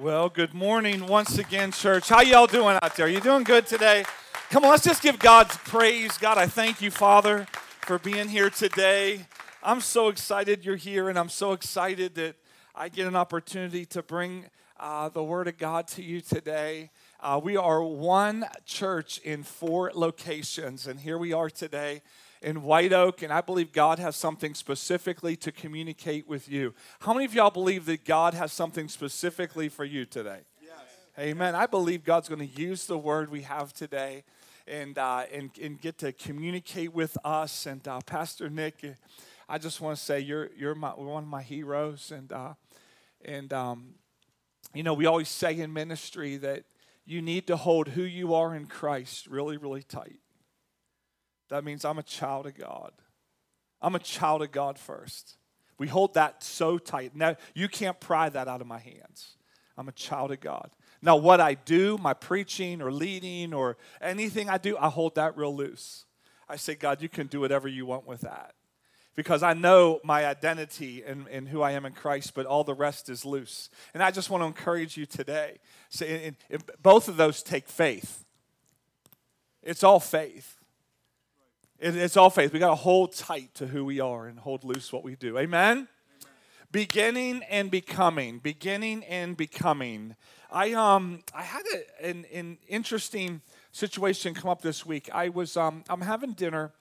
Well, good morning once again, church. How y'all doing out there? You doing good today? Come on, let's just give God praise. God, I thank you, Father, for being here today. I'm so excited you're here, and I'm so excited that I get an opportunity to bring uh, the Word of God to you today. Uh, we are one church in four locations, and here we are today in White Oak, and I believe God has something specifically to communicate with you. How many of y'all believe that God has something specifically for you today? Yes. Amen. I believe God's going to use the word we have today and, uh, and, and get to communicate with us. And uh, Pastor Nick, I just want to say you're, you're my, one of my heroes. And, uh, and um, you know, we always say in ministry that you need to hold who you are in Christ really, really tight. That means I'm a child of God. I'm a child of God first. We hold that so tight. Now, you can't pry that out of my hands. I'm a child of God. Now, what I do, my preaching or leading or anything I do, I hold that real loose. I say, God, you can do whatever you want with that. Because I know my identity and, and who I am in Christ, but all the rest is loose. And I just want to encourage you today. So, in, in, both of those take faith. It's all faith. It, it's all faith. We got to hold tight to who we are and hold loose what we do. Amen? Amen? Beginning and becoming. Beginning and becoming. I um I had a, an, an interesting situation come up this week. I was um I'm having dinner.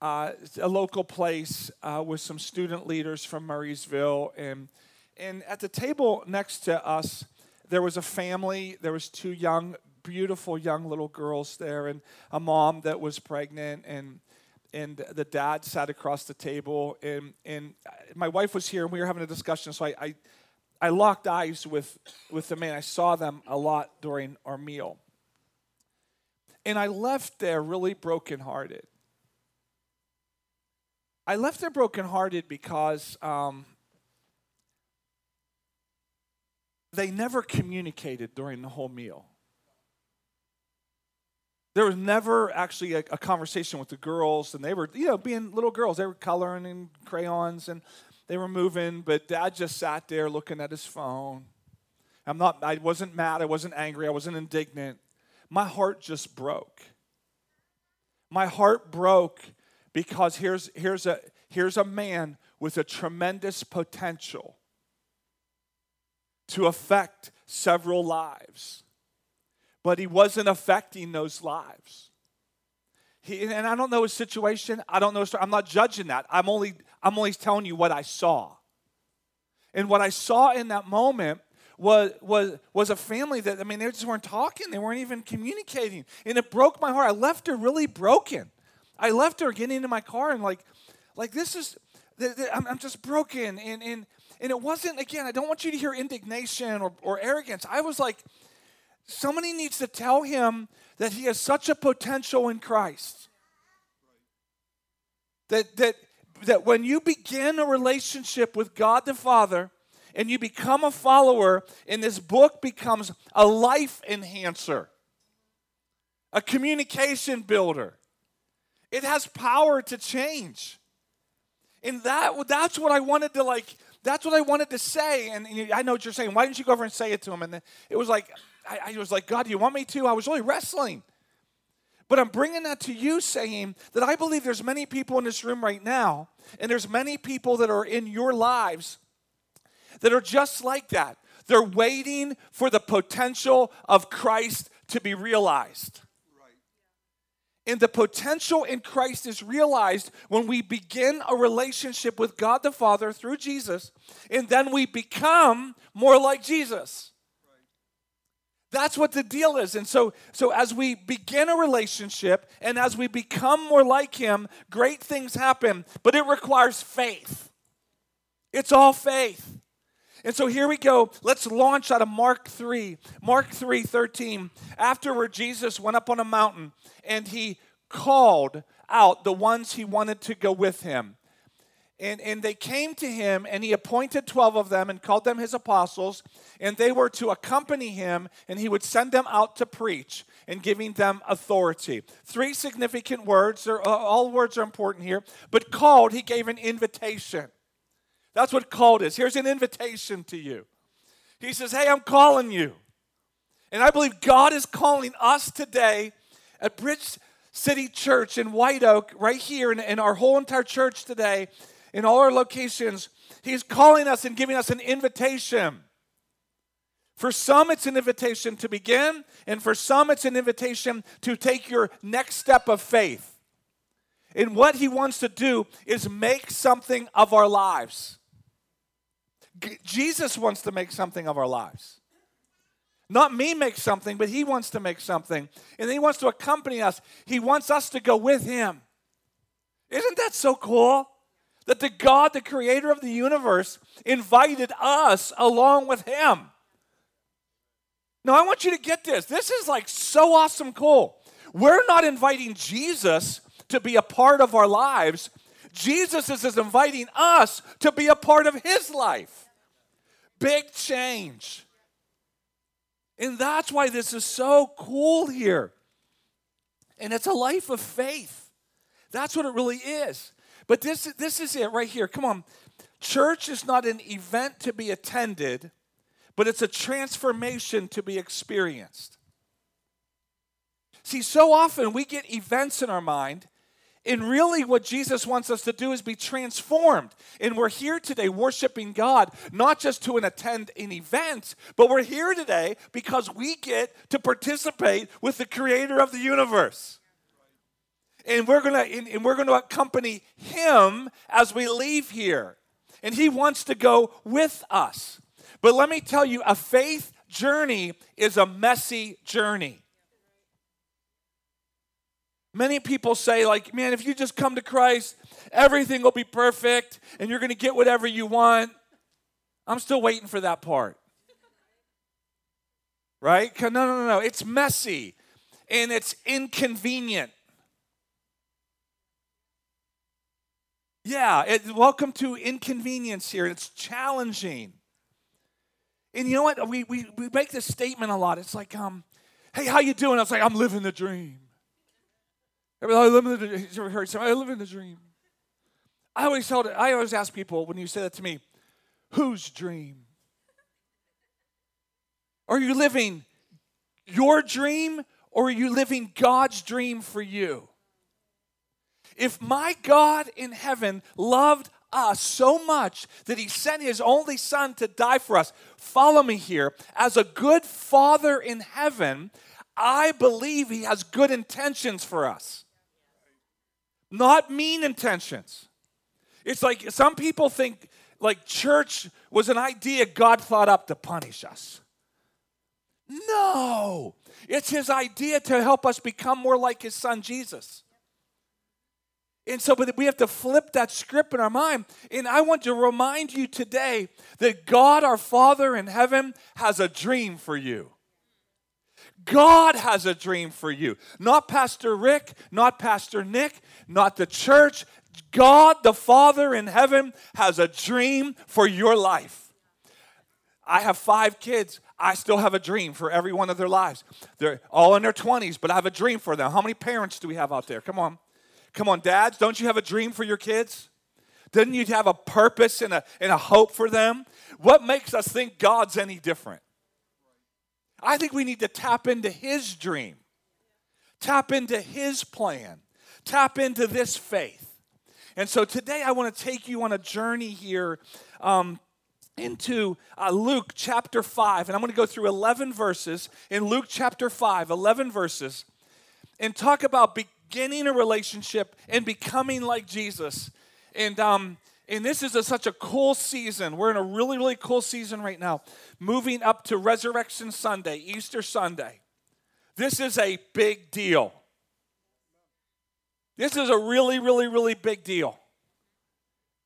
Uh, a local place uh, with some student leaders from Murrysville, and and at the table next to us, there was a family. There was two young, beautiful young little girls there, and a mom that was pregnant, and and the dad sat across the table and, and my wife was here and we were having a discussion so I, I, I locked eyes with, with the man. I saw them a lot during our meal. And i left there really brokenhearted. I left there brokenhearted because um, they never communicated during the whole meal there was never actually a, a, conversation with the girls, and they were, you know, being little girls. They were coloring in crayons and they were moving, but dad just sat there looking at his phone. I'm not, I wasn't mad, I wasn't angry, I wasn't indignant. My heart just broke. My heart broke because here's, here's, a, here's a man with a tremendous potential to affect several lives but he wasn't affecting those lives. He, and I don't know his situation. I don't know. His, I'm not judging that. I'm only, I'm only telling you what I saw. And what I saw in that moment was, was, was a family that, I mean, they just weren't talking. They weren't even communicating. And it broke my heart. I left her really broken. I left her getting into my car and like, like this is, I'm, just broken. And, and, and it wasn't, again, I don't want you to hear indignation or, or arrogance. I was like, Somebody needs to tell him that he has such a potential in Christ. That, that, that when you begin a relationship with God the Father and you become a follower, and this book becomes a life enhancer, a communication builder, it has power to change. And that, that's what I wanted to like, that's what I wanted to say. And I know what you're saying. Why didn't you go over and say it to him? And then it was like, I, I was like, God, do you want me to? I was really wrestling. But I'm bringing that to you saying that I believe there's many people in this room right now, and there's many people that are in your lives that are just like that. They're waiting for the potential of Christ to be realized. And the potential in Christ is realized when we begin a relationship with God the Father through Jesus, and then we become more like Jesus. That's what the deal is. And so, so as we begin a relationship and as we become more like him, great things happen, but it requires faith. It's all faith. And so here we go. Let's launch out of Mark 3. Mark 3 13. Afterward, Jesus went up on a mountain and he called out the ones he wanted to go with him. And, and they came to him, and he appointed 12 of them and called them his apostles, and they were to accompany him, and he would send them out to preach and giving them authority. Three significant words, uh, all words are important here, but called, he gave an invitation. That's what called is. Here's an invitation to you. He says, Hey, I'm calling you. And I believe God is calling us today at Bridge City Church in White Oak, right here, in, in our whole entire church today, in all our locations. He's calling us and giving us an invitation. For some, it's an invitation to begin, and for some, it's an invitation to take your next step of faith. And what he wants to do is make something of our lives. G- Jesus wants to make something of our lives. Not me make something, but he wants to make something. And he wants to accompany us. He wants us to go with him. Isn't that so cool? That the God, the creator of the universe, invited us along with him. Now, I want you to get this. This is like so awesome cool. We're not inviting Jesus to be a part of our lives, Jesus is inviting us to be a part of his life. Big change. And that's why this is so cool here. And it's a life of faith. That's what it really is. But this, this is it right here. Come on. Church is not an event to be attended, but it's a transformation to be experienced. See, so often we get events in our mind, and really, what Jesus wants us to do is be transformed. And we're here today worshiping God, not just to attend an event, but we're here today because we get to participate with the creator of the universe. And we're gonna and we're gonna accompany him as we leave here. And he wants to go with us. But let me tell you, a faith journey is a messy journey. Many people say, like, man, if you just come to Christ, everything will be perfect and you're going to get whatever you want. I'm still waiting for that part. Right? No, no, no, no. It's messy and it's inconvenient. Yeah, it, welcome to inconvenience here. It's challenging. And you know what? We, we, we make this statement a lot. It's like, um, hey, how you doing? I was like, I'm living the dream. I live in the, ever heard I live in the dream. I always tell I always ask people when you say that to me, whose dream? Are you living your dream or are you living God's dream for you? If my God in heaven loved us so much that he sent his only son to die for us, follow me here. As a good father in heaven, I believe he has good intentions for us not mean intentions. It's like some people think like church was an idea God thought up to punish us. No, it's his idea to help us become more like his son Jesus. And so, but we have to flip that script in our mind. And I want to remind you today that God, our Father in heaven, has a dream for you. God has a dream for you. Not Pastor Rick, not Pastor Nick, not the church. God, the Father in heaven, has a dream for your life. I have five kids. I still have a dream for every one of their lives. They're all in their 20s, but I have a dream for them. How many parents do we have out there? Come on. Come on, dads, don't you have a dream for your kids? Didn't you have a purpose and a, and a hope for them? What makes us think God's any different? I think we need to tap into His dream, tap into His plan, tap into this faith. And so today I want to take you on a journey here um, into uh, Luke chapter 5. And I'm going to go through 11 verses in Luke chapter 5, 11 verses, and talk about beginning a relationship and becoming like Jesus. And um, and this is a, such a cool season. We're in a really, really cool season right now, moving up to Resurrection Sunday, Easter Sunday. This is a big deal. This is a really, really, really big deal.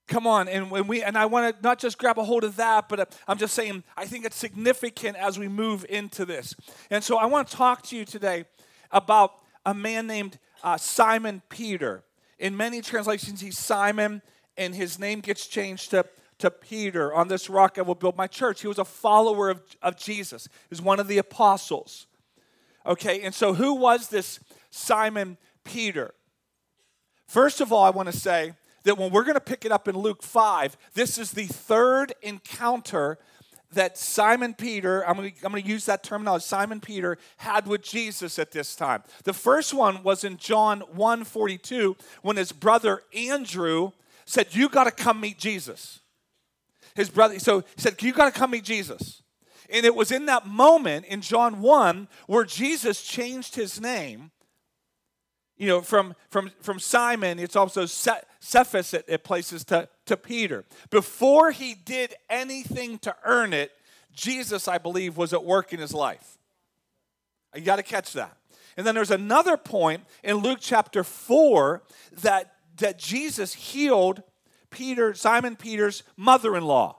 Come on, and when we and I want to not just grab a hold of that, but I'm just saying I think it's significant as we move into this. And so I want to talk to you today about a man named uh, Simon Peter. In many translations, he's Simon and his name gets changed to, to Peter. On this rock I will build my church. He was a follower of, of Jesus, he was one of the apostles. Okay, and so who was this Simon Peter? First of all, I want to say that when we're going to pick it up in Luke 5, this is the third encounter that Simon Peter, I'm going, to, use that terminology, Simon Peter had with Jesus at this time. The first one was in John 1:42 when his brother Andrew said, You got to come meet Jesus. His brother, so he said, You got to come meet Jesus. And it was in that moment in John 1 where Jesus changed his name. You know, from, from, from Simon, it's also Cephas at, at places to, to Peter. Before he did anything to earn it, Jesus, I believe, was at work in his life. You got to catch that. And then there's another point in Luke chapter 4 that, that Jesus healed Peter, Simon Peter's mother in law.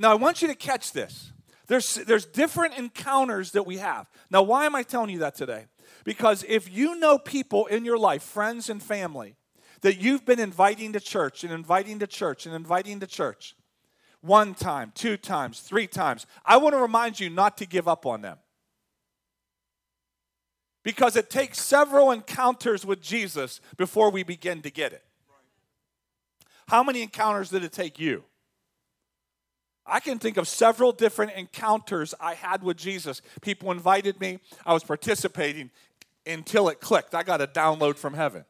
Now, I want you to catch this. There's, there's different encounters that we have. Now, why am I telling you that today? Because if you know people in your life, friends and family, that you've been inviting to church and inviting to church and inviting to church one time, two times, three times, I want to remind you not to give up on them. Because it takes several encounters with Jesus before we begin to get it. How many encounters did it take you? I can think of several different encounters I had with Jesus. People invited me, I was participating until it clicked. I got a download from heaven.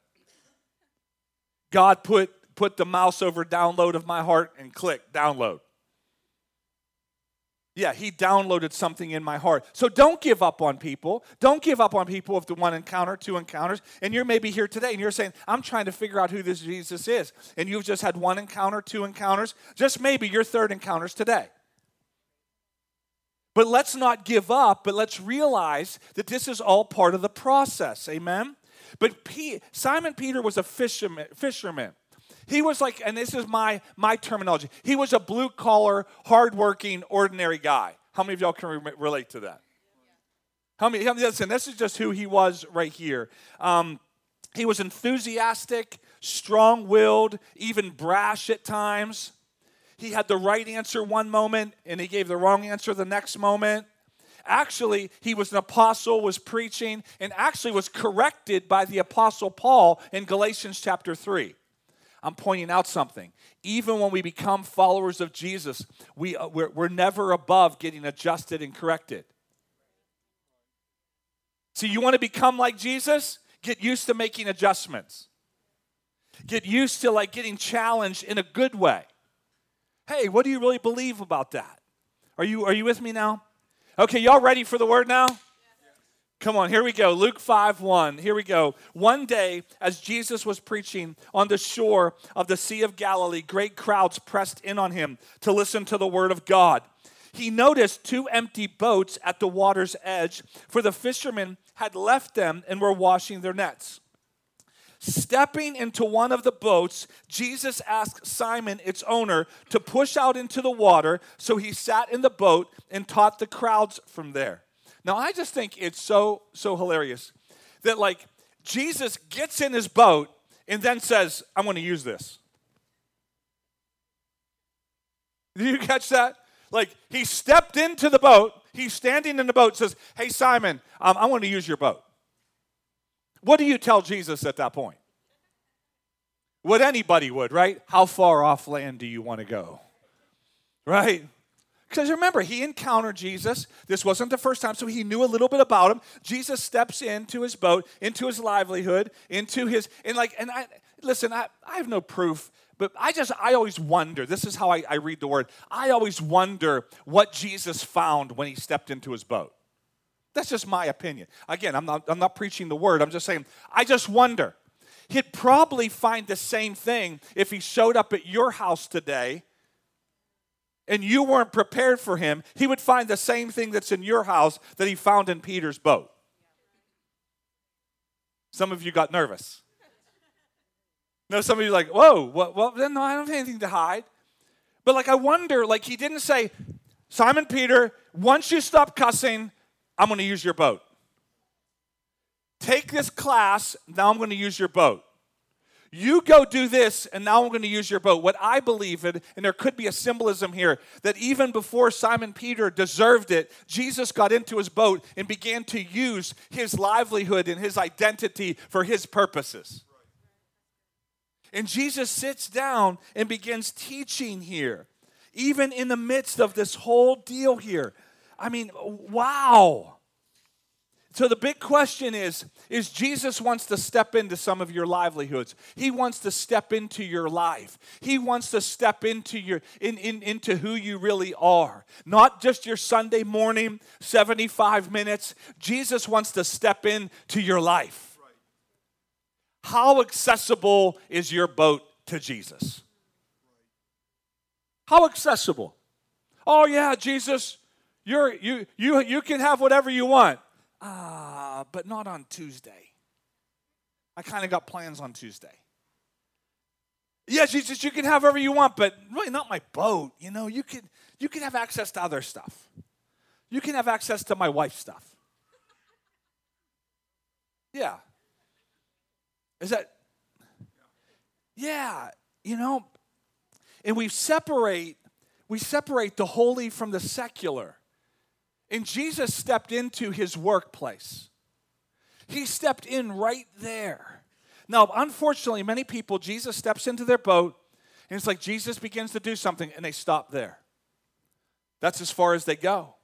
God put, put the mouse over download of my heart and click download. Yeah, he downloaded something in my heart. So don't give up on people. Don't give up on people of the one encounter, two encounters. And you're maybe here today and you're saying, I'm trying to figure out who this Jesus is. And you've just had one encounter, two encounters. Just maybe your third encounters today. But let's not give up, but let's realize that this is all part of the process. Amen? But P- Simon Peter was a fisherman. fisherman. He was like, and this is my, my terminology, he was a blue collar, hardworking, ordinary guy. How many of y'all can re- relate to that? How many, listen, this is just who he was right here. Um, he was enthusiastic, strong willed, even brash at times. He had the right answer one moment and he gave the wrong answer the next moment. Actually, he was an apostle, was preaching, and actually was corrected by the apostle Paul in Galatians chapter 3. I'm pointing out something. Even when we become followers of Jesus, we, uh, we're, we're never above getting adjusted and corrected. See, you want to become like Jesus? Get used to making adjustments. Get used to like getting challenged in a good way. Hey, what do you really believe about that? Are you are you with me now? Okay, y'all ready for the word now? Come on, here we go. Luke 5 1. Here we go. One day, as Jesus was preaching on the shore of the Sea of Galilee, great crowds pressed in on him to listen to the word of God. He noticed two empty boats at the water's edge, for the fishermen had left them and were washing their nets. Stepping into one of the boats, Jesus asked Simon, its owner, to push out into the water, so he sat in the boat and taught the crowds from there. Now, I just think it's so, so hilarious that, like, Jesus gets in his boat and then says, I'm going to use this. Did you catch that? Like, he stepped into the boat, he's standing in the boat, says, Hey, Simon, um, I want to use your boat. What do you tell Jesus at that point? What anybody would, right? How far off land do you want to go? Right? Because remember, he encountered Jesus. This wasn't the first time, so he knew a little bit about him. Jesus steps into his boat, into his livelihood, into his, and like, and I, listen, I, I have no proof, but I just, I always wonder, this is how I, I read the word. I always wonder what Jesus found when he stepped into his boat. That's just my opinion. Again, I'm not, I'm not preaching the word, I'm just saying, I just wonder. He'd probably find the same thing if he showed up at your house today and you weren't prepared for him, he would find the same thing that's in your house that he found in Peter's boat. Some of you got nervous. No, some of you like, whoa, what, well, then no, I don't have anything to hide. But like, I wonder, like, he didn't say, Simon Peter, once you stop cussing, I'm going to use your boat. Take this class, now I'm going to use your boat. You go do this, and now I'm going to use your boat. What I believe in, and there could be a symbolism here, that even before Simon Peter deserved it, Jesus got into his boat and began to use his livelihood and his identity for his purposes. And Jesus sits down and begins teaching here. even in the midst of this whole deal here. I mean, wow. So the big question is is Jesus wants to step into some of your livelihoods. He wants to step into your life. He wants to step into your in, in into who you really are. Not just your Sunday morning 75 minutes. Jesus wants to step into your life. How accessible is your boat to Jesus? How accessible? Oh yeah, Jesus, you're you you you can have whatever you want. Ah, but not on Tuesday. I kind of got plans on Tuesday. Yeah, Jesus, you can have whatever you want, but really not my boat. You know, you can you can have access to other stuff. You can have access to my wife's stuff. Yeah. Is that Yeah, you know, and we separate we separate the holy from the secular. And Jesus stepped into his workplace. He stepped in right there. Now, unfortunately, many people, Jesus steps into their boat, and it's like Jesus begins to do something, and they stop there. That's as far as they go.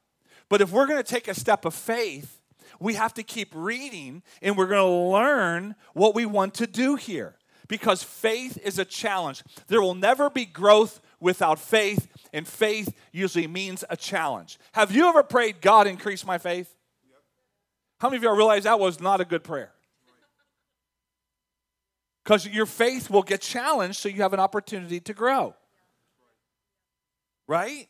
But if we're going to take a step of faith, we have to keep reading, and we're going to learn what we want to do here. Because faith is a challenge. There will never be growth without faith, and faith usually means a challenge. Have you ever prayed, God, increase my faith? How many of y'all realize that was not a good prayer? Because your faith will get challenged so you have an opportunity to grow. Right?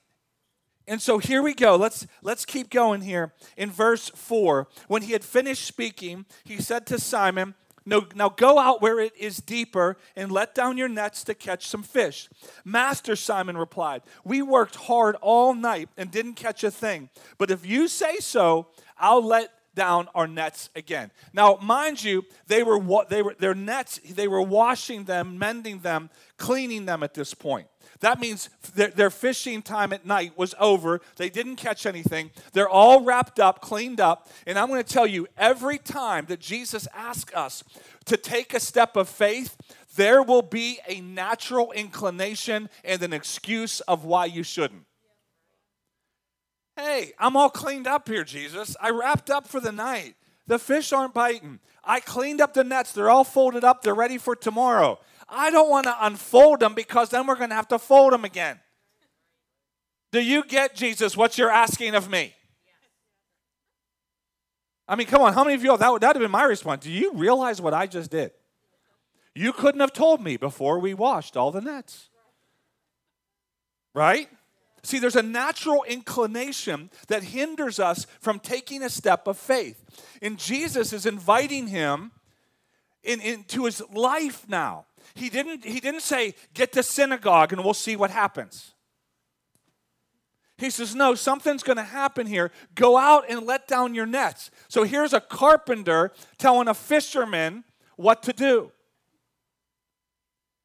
And so here we go. Let's let's keep going here. In verse 4, when he had finished speaking, he said to Simon, no, now go out where it is deeper and let down your nets to catch some fish. Master, Simon replied, We worked hard all night and didn't catch a thing. But if you say so, I'll let down our nets again. Now, mind you, they were what they were their nets, they were washing them, mending them, cleaning them at this point. That means their, their, fishing time at night was over. They didn't catch anything. They're all wrapped up, cleaned up. And I'm going to tell you every time that Jesus asks us to take a step of faith, there will be a natural inclination and an excuse of why you shouldn't. Hey, I'm all cleaned up here, Jesus. I wrapped up for the night. The fish aren't biting. I cleaned up the nets. They're all folded up. They're ready for tomorrow. I don't want to unfold them because then we're going to have to fold them again. Do you get, Jesus, what you're asking of me? I mean, come on, how many of you, that would, that would have been my response. Do you realize what I just did? You couldn't have told me before we washed all the nets. Right? See, there's a natural inclination that hinders us from taking a step of faith. And Jesus is inviting him in, into his life now. He didn't, he didn't say, get to synagogue and we'll see what happens. He says, No, something's going to happen here. Go out and let down your nets. So here's a carpenter telling a fisherman what to do.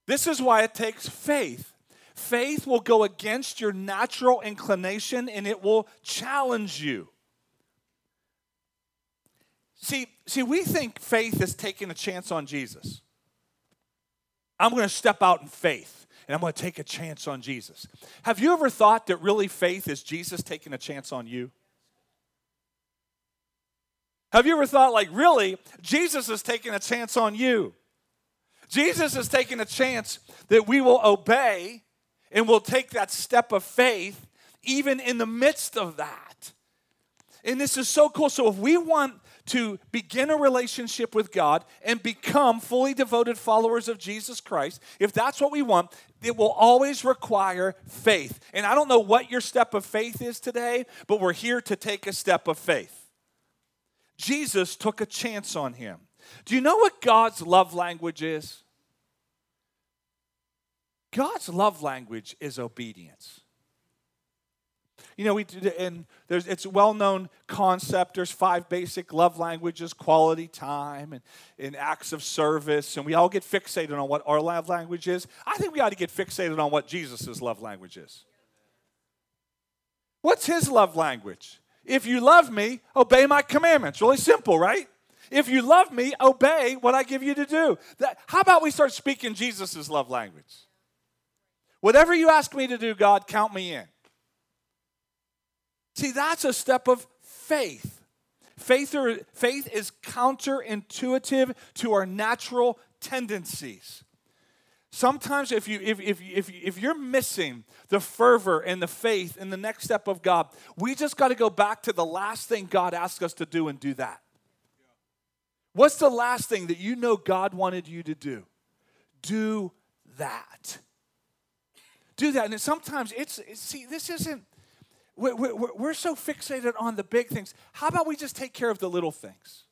This is why it takes faith. Faith will go against your natural inclination and it will challenge you. See, see, we think faith is taking a chance on Jesus. I'm going to step out in faith and I'm going to take a chance on Jesus. Have you ever thought that really faith is Jesus taking a chance on you? Have you ever thought, like, really, Jesus is taking a chance on you? Jesus is taking a chance that we will obey and we'll take that step of faith even in the midst of that. And this is so cool. So, if we want to begin a relationship with God and become fully devoted followers of Jesus Christ, if that's what we want, it will always require faith. And I don't know what your step of faith is today, but we're here to take a step of faith. Jesus took a chance on him. Do you know what God's love language is? God's love language is obedience. You know, we and there's it's a well-known concept. There's five basic love languages: quality time and, and acts of service. And we all get fixated on what our love language is. I think we ought to get fixated on what Jesus' love language is. What's his love language? If you love me, obey my commandments. Really simple, right? If you love me, obey what I give you to do. That, how about we start speaking Jesus' love language? Whatever you ask me to do, God, count me in. See, that's a step of faith. Faith, or, faith is counterintuitive to our natural tendencies. Sometimes, if, you, if, if, if, if you're missing the fervor and the faith in the next step of God, we just got to go back to the last thing God asked us to do and do that. What's the last thing that you know God wanted you to do? Do that. Do that. And sometimes it's, see, this isn't, we're, we're, we're so fixated on the big things. How about we just take care of the little things?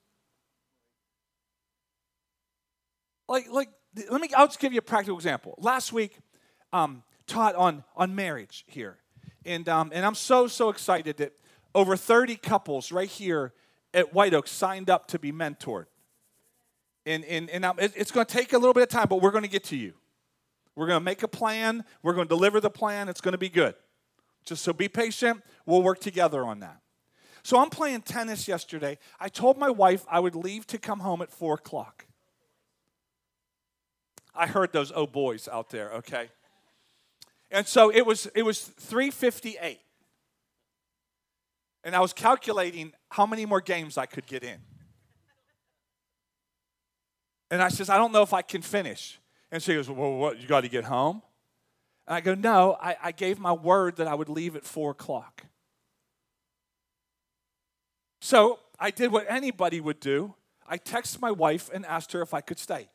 Like, like, let me, I'll just give you a practical example. Last week, um, taught on, on marriage here. And, um, and I'm so, so excited that over 30 couples right here at White Oak signed up to be mentored. And, and, and it's going to take a little bit of time, but we're going to get to you. We're going to make a plan. We're going to deliver the plan. It's going to be good. Just so be patient. We'll work together on that. So I'm playing tennis yesterday. I told my wife I would leave to come home at 4 o'clock. I heard those oh boys out there, okay? And so it was it was 358. And I was calculating how many more games I could get in. And I says, I don't know if I can finish. And she goes, Well, what? You got to get home? And I go, No, I, I gave my word that I would leave at four o'clock. So I did what anybody would do. I texted my wife and asked her if I could stay.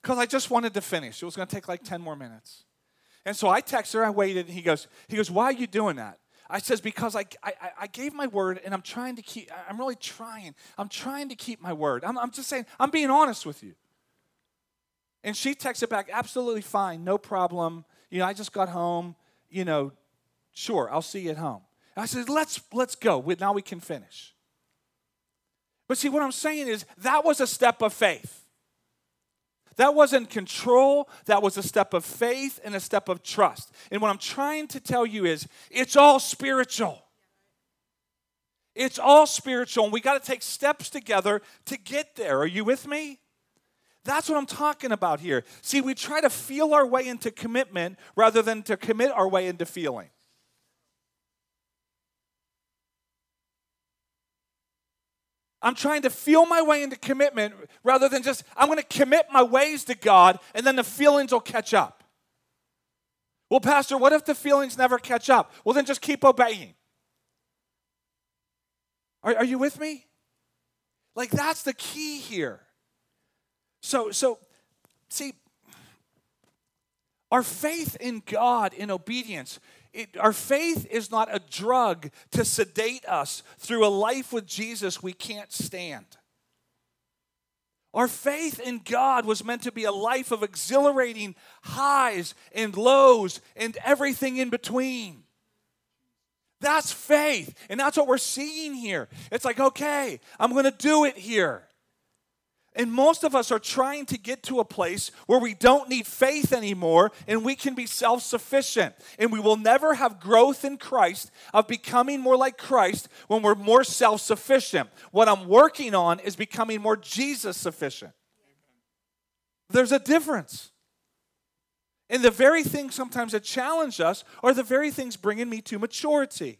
Because I just wanted to finish. It was going to take like 10 more minutes. And so I text her, I waited, and he goes, he goes, Why are you doing that? I says, because I, I, I gave my word and I'm trying to keep, I'm really trying. I'm trying to keep my word. I'm, I'm just saying, I'm being honest with you. And she texted back, absolutely fine, no problem. You know, I just got home, you know, sure, I'll see you at home. And I said, let's, let's go. Now we can finish. But see, what I'm saying is that was a step of faith. That wasn't control, that was a step of faith and a step of trust. And what I'm trying to tell you is it's all spiritual. It's all spiritual, and we got to take steps together to get there. Are you with me? That's what I'm talking about here. See, we try to feel our way into commitment rather than to commit our way into feeling. I'm trying to feel my way into commitment rather than just, I'm going to commit my ways to God and then the feelings will catch up. Well, Pastor, what if the feelings never catch up? Well, then just keep obeying. Are, are you with me? Like, that's the key here. So, so, see, our faith in God in obedience it, our faith is not a drug to sedate us through a life with Jesus we can't stand. Our faith in God was meant to be a life of exhilarating highs and lows and everything in between. That's faith. And that's what we're seeing here. It's like, okay, I'm going to do it here. And most of us are trying to get to a place where we don't need faith anymore and we can be self sufficient. And we will never have growth in Christ of becoming more like Christ when we're more self sufficient. What I'm working on is becoming more Jesus sufficient. There's a difference. And the very things sometimes that challenge us are the very things bringing me to maturity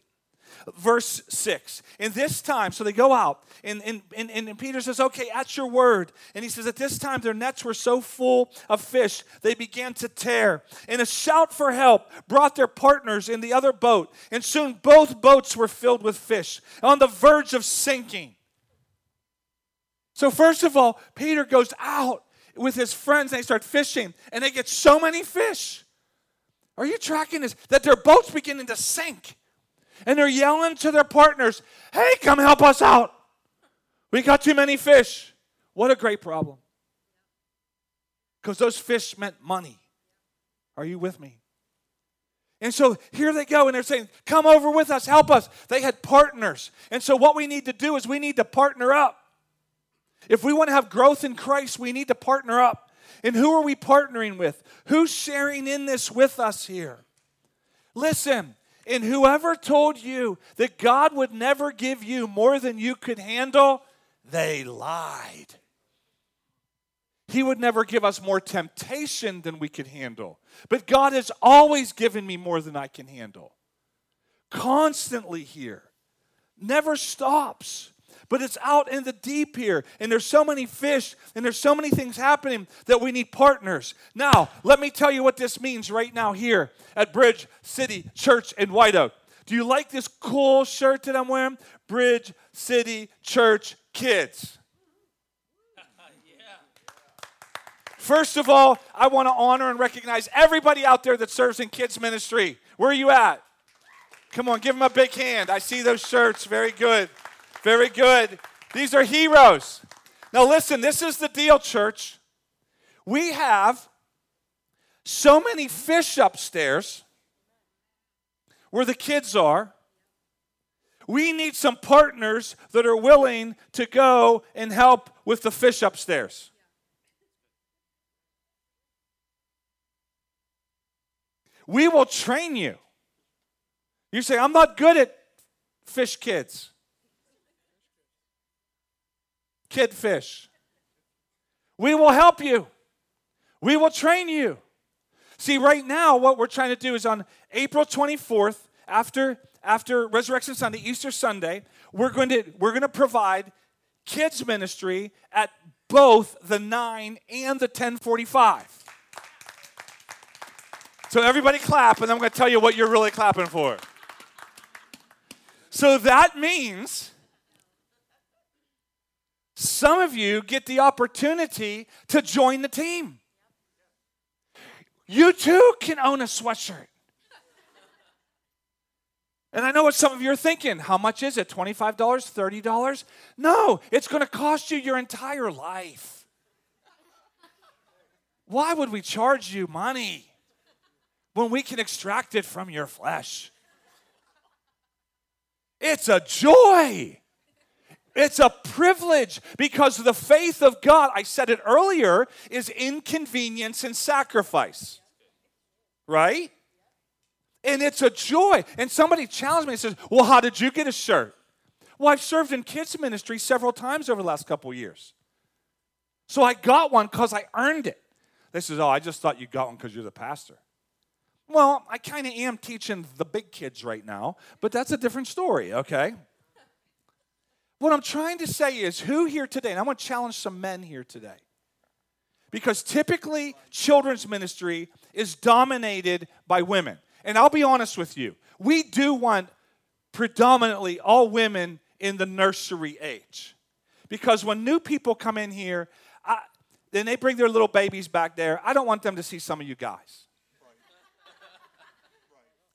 verse 6. In this time, so they go out, and, and, and, and Peter says, Okay, at your word. And he says, At this time, their nets were so full of fish, they began to tear. And a shout for help brought their partners in the other boat, and soon both boats were filled with fish, on the verge of sinking. So, first of all, Peter goes out with his friends, and they start fishing, and they get so many fish. Are you tracking this? That their boat's beginning to sink and they're yelling to their partners, Hey, come help us out. We got too many fish. What a great problem. Because those fish meant money. Are you with me? And so here they go, and they're saying, Come over with us, help us. They had partners. And so what we need to do is we need to partner up. If we want to have growth in Christ, we need to partner up. And who are we partnering with? Who's sharing in this with us here? Listen, and whoever told you that God would never give you more than you could handle, they lied. He would never give us more temptation than we could handle. But God has always given me more than I can handle. Constantly here. Never stops. But it's out in the deep here. And there's so many fish and there's so many things happening that we need partners. Now, let me tell you what this means right now here at Bridge City Church in White Oak. Do you like this cool shirt that I'm wearing? Bridge City Church Kids. First of all, I want to honor and recognize everybody out there that serves in kids ministry. Where are you at? Come on, give them a big hand. I see those shirts. Very good. Very good. These are heroes. Now, listen, this is the deal, church. We have so many fish upstairs where the kids are. We need some partners that are willing to go and help with the fish upstairs. We will train you. You say, I'm not good at fish kids. Kid fish. We will help you. We will train you. See, right now, what we're trying to do is on April 24th, after, after Resurrection Sunday, Easter Sunday, we're going to we're going to provide kids ministry at both the 9 and the 1045. So everybody clap, and I'm going to tell you what you're really clapping for. So that means some of you get the opportunity to join the team. You too can own a sweatshirt. And I know what some of you are thinking. How much is it? $25? $30? No, it's going to cost you your entire life. Why would we charge you money? when we can extract it from your flesh. It's a joy. It's a privilege because the faith of God, I said it earlier, is inconvenience and sacrifice. Right? And it's a joy. And somebody challenged me and says, Well, how did you get a shirt? Well, I've served in kids' ministry several times over the last couple years. So I got one because I earned it. They says, Oh, I just thought you got one because you're the pastor. Well, I kind of am teaching the big kids right now, but that's a different story, okay? What I'm trying to say is who here today, and I want to challenge some men here today, because typically children's ministry is dominated by women. And I'll be honest with you, we do want predominantly all women in the nursery age. Because when new people come in here, I, then they bring their little babies back there, I don't want them to see some of you guys.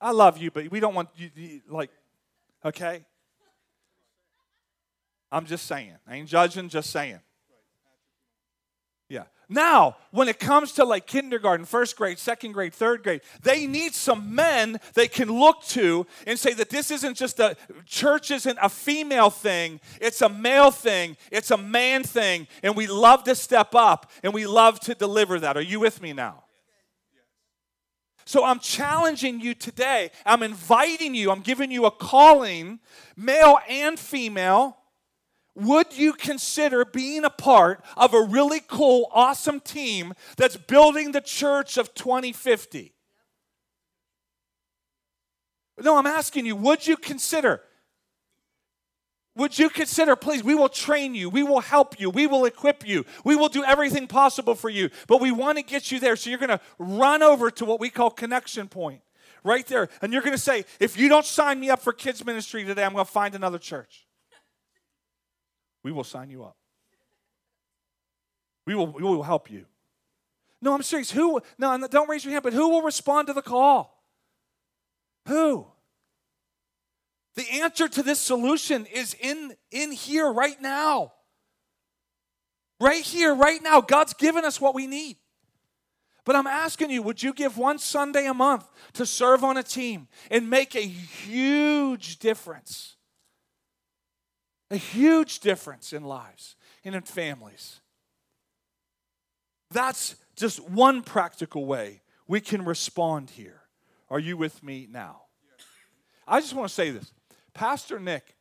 I love you, but we don't want you, like, okay? I'm just saying. I ain't judging, just saying. Yeah. Now, when it comes to like kindergarten, first grade, second grade, third grade, they need some men they can look to and say that this isn't just a church isn't a female thing, it's a male thing, it's a man thing, and we love to step up and we love to deliver that. Are you with me now? So I'm challenging you today. I'm inviting you. I'm giving you a calling, male and female. Would you consider being a part of a really cool, awesome team that's building the church of 2050? No, I'm asking you, would you consider? Would you consider, please, we will train you, we will help you, we will equip you, we will do everything possible for you, but we want to get you there. So you're going to run over to what we call connection point right there. And you're going to say, if you don't sign me up for kids' ministry today, I'm going to find another church. We will sign you up. We will, we will help you. No, I'm serious. Who, no, don't raise your hand, but who will respond to the call? Who? The answer to this solution is in, in here right now. Right here, right now. God's given us what we need. But I'm asking you, would you give one Sunday a month to serve on a team and make a huge difference? A huge difference in lives and in families. That's just one practical way we can respond here. Are you with me now? I just want to say this Pastor Nick,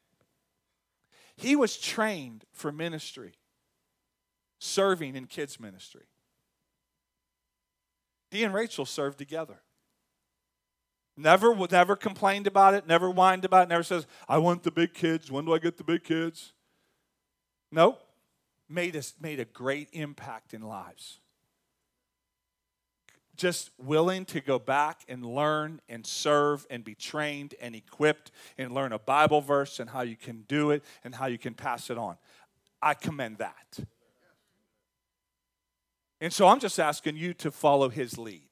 he was trained for ministry. serving in kids' ministry. He and Rachel served together. Never, never complained about it, never whined about it, never says, I want the big kids. When do I get the big kids? Nope. Made, us, made a great impact in lives. Just willing to go back and learn and serve and be trained and equipped and learn a Bible verse and how you can do it and how you can pass it on. I commend that. And so I'm just asking you to follow his lead.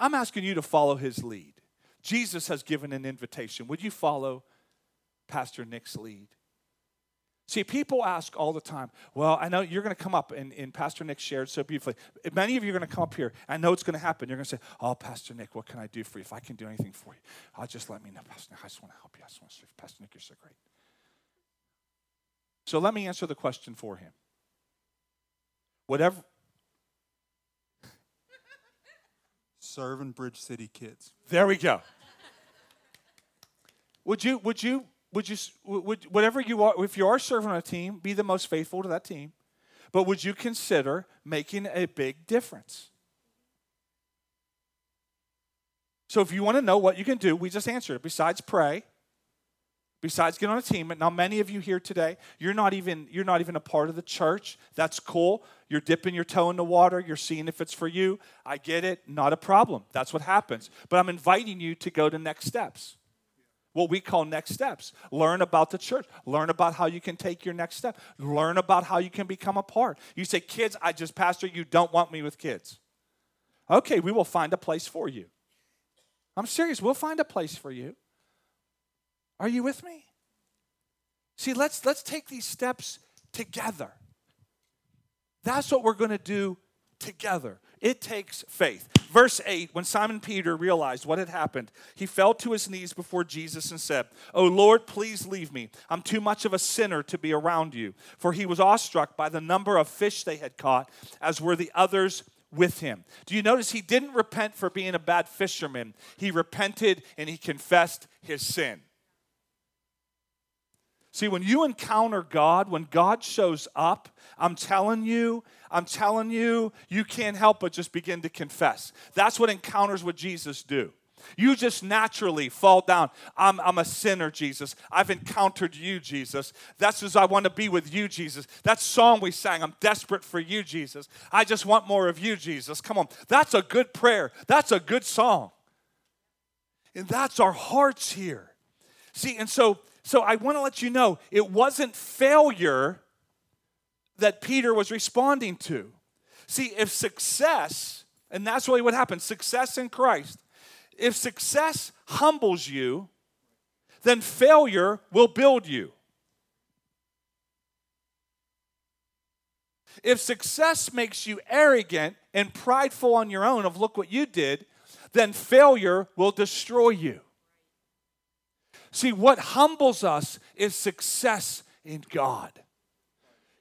I'm asking you to follow his lead. Jesus has given an invitation. Would you follow Pastor Nick's lead? See, people ask all the time, well, I know you're going to come up, and, and Pastor Nick shared so beautifully. Many of you are going to come up here. I know it's going to happen. You're going to say, oh, Pastor Nick, what can I do for you? If I can do anything for you, I'll just let me know. Pastor Nick, I just want to help you. I just want to serve. Pastor Nick, you're so great. So let me answer the question for him. Whatever. Serving Bridge City kids. There we go. Would you, would you, would you, would, whatever you are, if you are serving a team, be the most faithful to that team. But would you consider making a big difference? So if you want to know what you can do, we just answered it. Besides pray, besides get on a team. Now many of you here today you're not even you're not even a part of the church. That's cool. You're dipping your toe in the water. You're seeing if it's for you. I get it. Not a problem. That's what happens. But i'm inviting you to go to next steps. What we call next steps. Learn about the church. Learn about how you can take your next step. Learn about how you can become a part. You say kids i just pastor you don't want me with kids. Okay we will find a place for you. I'm serious. We'll find a place for you are you with me? See, let's let's take these steps together. That's what we're going to do together. It takes faith. Verse 8 When Simon Peter realized what had happened, he fell to his knees before Jesus and said, Oh Lord, please leave me. I'm too much of a sinner to be around you. For he was awestruck by the number of fish they had caught, as were the others with him. Do you notice he didn't repent for being a bad fisherman? He repented and he confessed his sin. See, when you encounter God, when God shows up, I'm telling you, I'm telling you, you can't help but just begin to confess. That's what encounters with Jesus do. You just naturally fall down. I'm, I'm a sinner, Jesus. I've encountered you, Jesus. That's as I want to be with you, Jesus. That song we sang, I'm desperate for you, Jesus. I just want more of you, Jesus. Come on. That's a good prayer. That's a good song. And that's our hearts here. See, and so so I want to let you know it wasn't failure that Peter was responding to. See, if success, and that's really what happens success in Christ, if success humbles you, then failure will build you. If success makes you arrogant and prideful on your own, of look what you did, then failure will destroy you. See, what humbles us is success in God.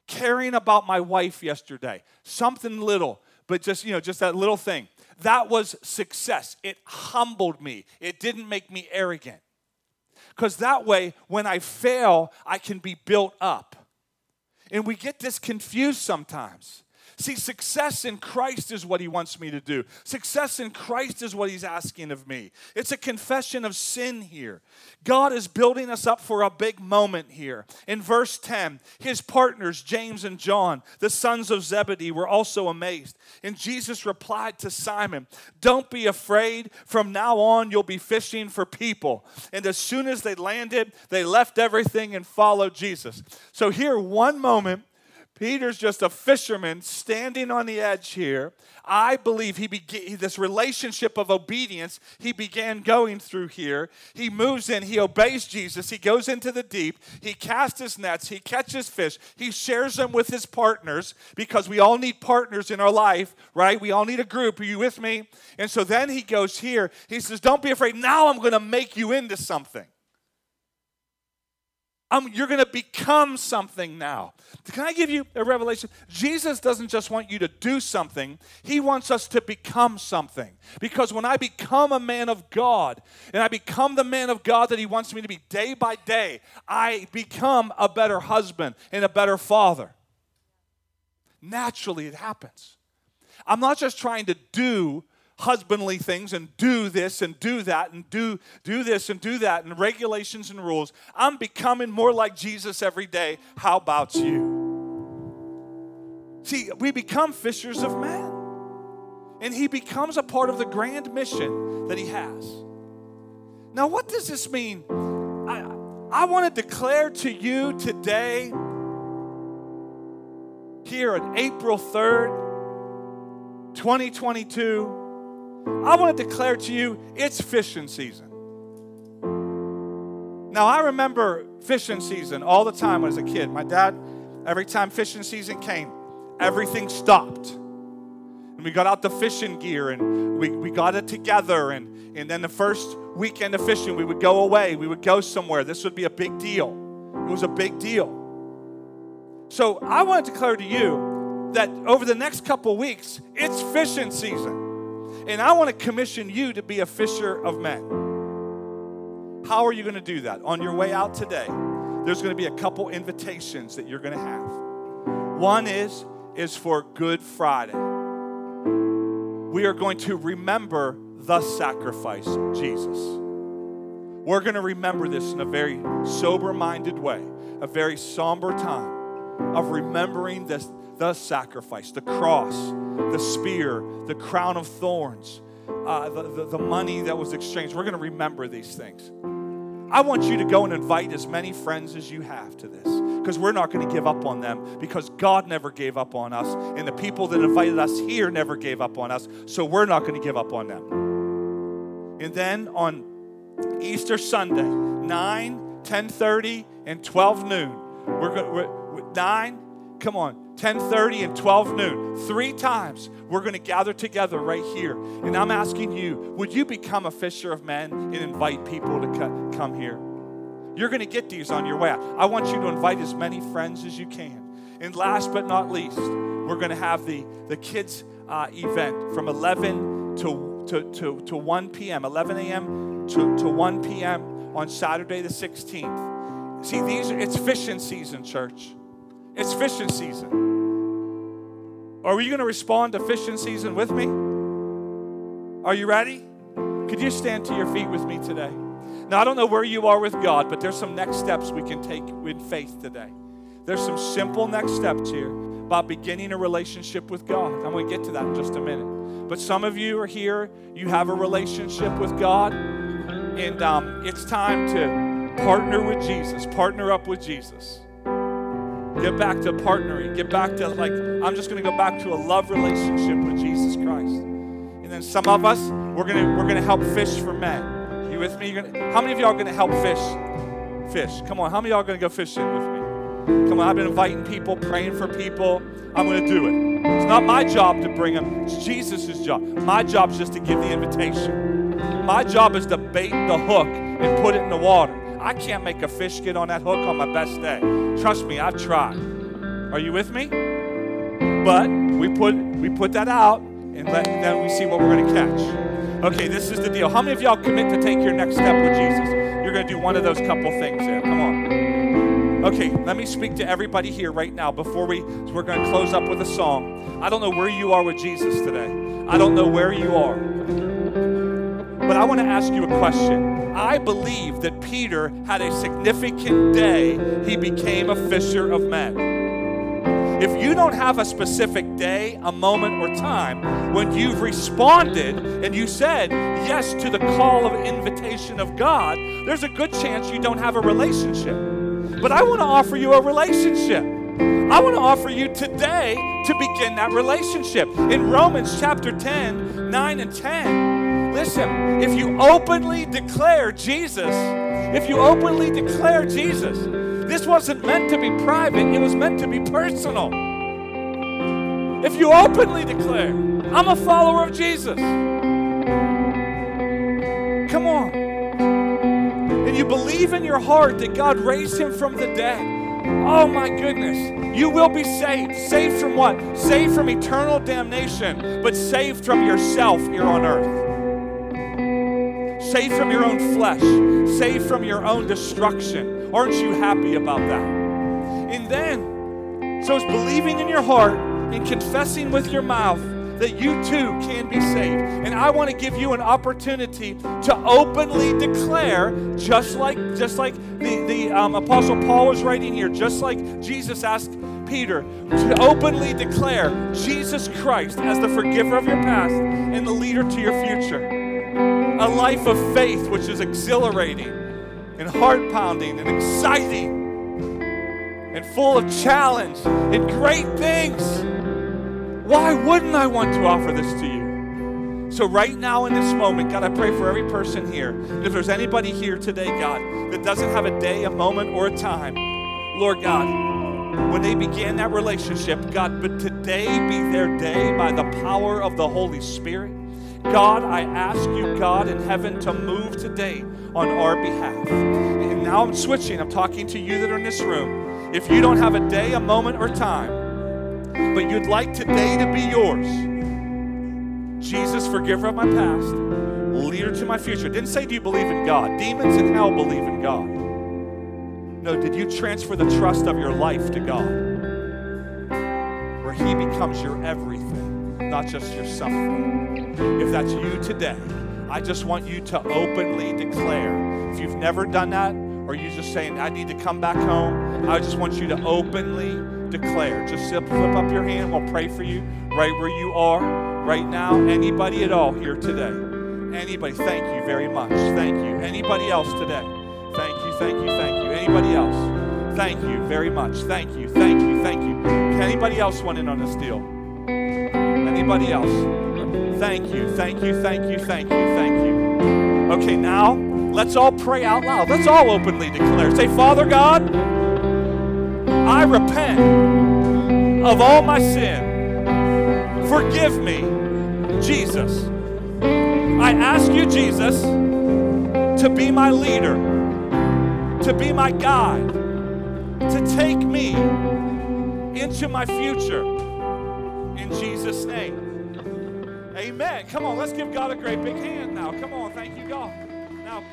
Caring about my wife yesterday, something little, but just, you know, just that little thing. That was success. It humbled me, it didn't make me arrogant. Because that way, when I fail, I can be built up. And we get this confused sometimes. See, success in Christ is what he wants me to do. Success in Christ is what he's asking of me. It's a confession of sin here. God is building us up for a big moment here. In verse 10, his partners, James and John, the sons of Zebedee, were also amazed. And Jesus replied to Simon, Don't be afraid. From now on, you'll be fishing for people. And as soon as they landed, they left everything and followed Jesus. So, here, one moment Peter's just a fisherman standing on the edge here. I believe he began this relationship of obedience he began going through here. He moves in, he obeys Jesus, he goes into the deep, he casts his nets, he catches fish, he shares them with his partners because we all need partners in our life, right? We all need a group. Are you with me? And so then he goes here. He says, Don't be afraid. Now I'm going to make you into something. Um, you're going to become something now. Can I give you a revelation? Jesus doesn't just want you to do something, He wants us to become something. Because when I become a man of God and I become the man of God that He wants me to be day by day, I become a better husband and a better father. Naturally, it happens. I'm not just trying to do husbandly things and do this and do that and do do this and do that and regulations and rules. I'm becoming more like Jesus every day. How about you? See, we become fishers of men. And he becomes a part of the grand mission that he has. Now, what does this mean? I, I want to declare to you today, here on April 3rd, 2022, I want to declare to you it's fishing season. Now, I remember fishing season all the time as a kid. My dad, every time fishing season came, everything stopped. And we got out the fishing gear and we, we got it together. And, and then the first weekend of fishing, we would go away, we would go somewhere. This would be a big deal. It was a big deal. So I want to declare to you that over the next couple weeks, it's fishing season. And I want to commission you to be a fisher of men. How are you going to do that? On your way out today, there's going to be a couple invitations that you're going to have. One is is for Good Friday. We are going to remember the sacrifice, Jesus. We're going to remember this in a very sober minded way, a very somber time of remembering this, the sacrifice, the cross, the spear, the crown of thorns, uh, the, the, the money that was exchanged. We're going to remember these things. I want you to go and invite as many friends as you have to this because we're not going to give up on them because God never gave up on us and the people that invited us here never gave up on us so we're not going to give up on them and then on Easter Sunday 9 10:30 and 12 noon we're going 9 come on 10:30 and 12 noon. Three times we're going to gather together right here. And I'm asking you, would you become a fisher of men and invite people to come here? You're going to get these on your way. I want you to invite as many friends as you can. And last but not least, we're going to have the, the kids uh, event from 11 to, to, to, to 1 p.m., 11 a.m. To, to 1 p.m. on Saturday the 16th. See, these it's fishing season, church. It's fishing season. Are you going to respond to fishing season with me? Are you ready? Could you stand to your feet with me today? Now, I don't know where you are with God, but there's some next steps we can take in faith today. There's some simple next steps here about beginning a relationship with God. I'm going to get to that in just a minute. But some of you are here, you have a relationship with God, and um, it's time to partner with Jesus, partner up with Jesus. Get back to partnering. Get back to, like, I'm just going to go back to a love relationship with Jesus Christ. And then some of us, we're going to we're gonna help fish for men. You with me? Gonna, how many of y'all going to help fish? Fish. Come on. How many of y'all going to go fishing with me? Come on. I've been inviting people, praying for people. I'm going to do it. It's not my job to bring them, it's Jesus' job. My job is just to give the invitation. My job is to bait the hook and put it in the water. I can't make a fish get on that hook on my best day. Trust me, I've tried. Are you with me? But we put we put that out and let, then we see what we're going to catch. Okay, this is the deal. How many of y'all commit to take your next step with Jesus? You're going to do one of those couple things there. Come on. Okay, let me speak to everybody here right now before we we're going to close up with a song. I don't know where you are with Jesus today. I don't know where you are. But I want to ask you a question. I believe that Peter had a significant day he became a fisher of men. If you don't have a specific day, a moment, or time when you've responded and you said yes to the call of invitation of God, there's a good chance you don't have a relationship. But I want to offer you a relationship. I want to offer you today to begin that relationship. In Romans chapter 10, 9 and 10, Listen, if you openly declare Jesus, if you openly declare Jesus, this wasn't meant to be private, it was meant to be personal. If you openly declare, I'm a follower of Jesus, come on. And you believe in your heart that God raised him from the dead. Oh my goodness. You will be saved. Saved from what? Saved from eternal damnation, but saved from yourself here on earth saved from your own flesh, saved from your own destruction. Aren't you happy about that? And then, so it's believing in your heart and confessing with your mouth that you too can be saved. And I want to give you an opportunity to openly declare, just like just like the, the um, Apostle Paul was writing here, just like Jesus asked Peter to openly declare Jesus Christ as the forgiver of your past and the leader to your future. A life of faith, which is exhilarating and heart pounding and exciting and full of challenge and great things. Why wouldn't I want to offer this to you? So, right now in this moment, God, I pray for every person here. If there's anybody here today, God, that doesn't have a day, a moment, or a time, Lord God, when they began that relationship, God, but today be their day by the power of the Holy Spirit. God, I ask you, God in heaven, to move today on our behalf. And now I'm switching. I'm talking to you that are in this room. If you don't have a day, a moment, or time, but you'd like today to be yours. Jesus, forgiver of my past, leader to my future. Didn't say, Do you believe in God? Demons in hell believe in God. No, did you transfer the trust of your life to God? Where He becomes your everything, not just your something. If that's you today, I just want you to openly declare. If you've never done that, or you just saying, I need to come back home, I just want you to openly declare. Just flip up your hand. We'll pray for you right where you are right now. Anybody at all here today? Anybody? Thank you very much. Thank you. Anybody else today? Thank you, thank you, thank you. Anybody else? Thank you very much. Thank you, thank you, thank you. Anybody else want in on this deal? Anybody else? Thank you, thank you, thank you, thank you, thank you. Okay, now let's all pray out loud. Let's all openly declare. Say, Father God, I repent of all my sin. Forgive me, Jesus. I ask you, Jesus, to be my leader, to be my guide, to take me into my future. In Jesus' name. Amen. Come on, let's give God a great big hand now. Come on, thank you, God. Now,